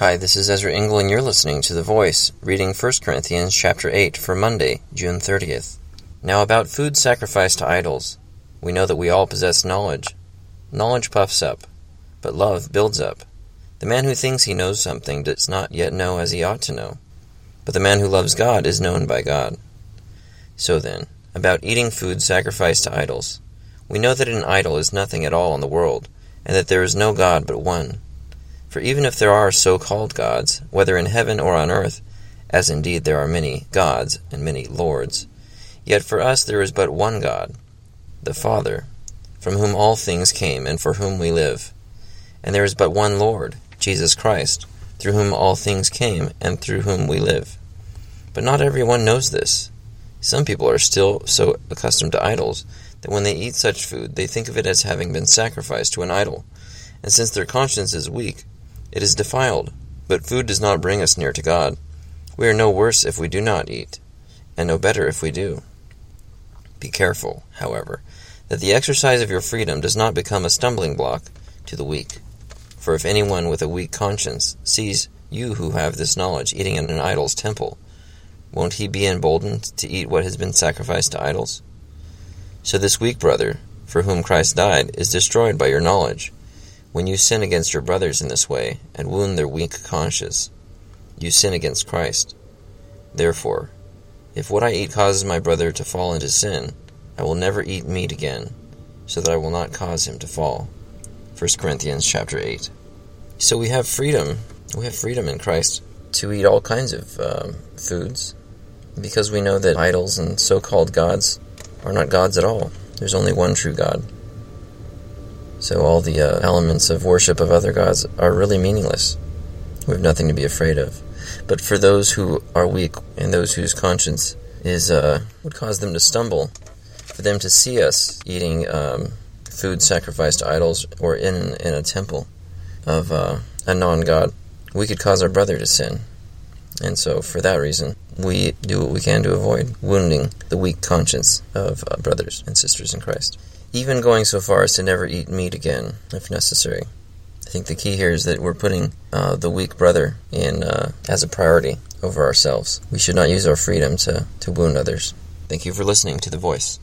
Hi, this is Ezra Engel, and you're listening to The Voice, reading 1 Corinthians chapter 8 for Monday, June 30th. Now, about food sacrificed to idols, we know that we all possess knowledge. Knowledge puffs up, but love builds up. The man who thinks he knows something does not yet know as he ought to know, but the man who loves God is known by God. So then, about eating food sacrificed to idols, we know that an idol is nothing at all in the world, and that there is no God but one. For even if there are so called gods, whether in heaven or on earth, as indeed there are many gods and many lords, yet for us there is but one God, the Father, from whom all things came and for whom we live. And there is but one Lord, Jesus Christ, through whom all things came and through whom we live. But not everyone knows this. Some people are still so accustomed to idols that when they eat such food they think of it as having been sacrificed to an idol, and since their conscience is weak, it is defiled, but food does not bring us near to God. We are no worse if we do not eat, and no better if we do. Be careful, however, that the exercise of your freedom does not become a stumbling block to the weak. For if anyone with a weak conscience sees you who have this knowledge eating in an idol's temple, won't he be emboldened to eat what has been sacrificed to idols? So this weak brother, for whom Christ died, is destroyed by your knowledge. When you sin against your brothers in this way, and wound their weak conscience, you sin against Christ. Therefore, if what I eat causes my brother to fall into sin, I will never eat meat again, so that I will not cause him to fall. 1 Corinthians chapter 8. So we have freedom. We have freedom in Christ to eat all kinds of um, foods because we know that idols and so called gods are not gods at all. There's only one true God. So all the uh, elements of worship of other gods are really meaningless. We have nothing to be afraid of. But for those who are weak and those whose conscience is uh, would cause them to stumble, for them to see us eating um, food sacrificed to idols or in in a temple of uh, a non-god, we could cause our brother to sin. And so, for that reason, we do what we can to avoid wounding the weak conscience of uh, brothers and sisters in Christ even going so far as to never eat meat again, if necessary. I think the key here is that we're putting uh, the weak brother in uh, as a priority over ourselves. We should not use our freedom to, to wound others. Thank you for listening to The Voice.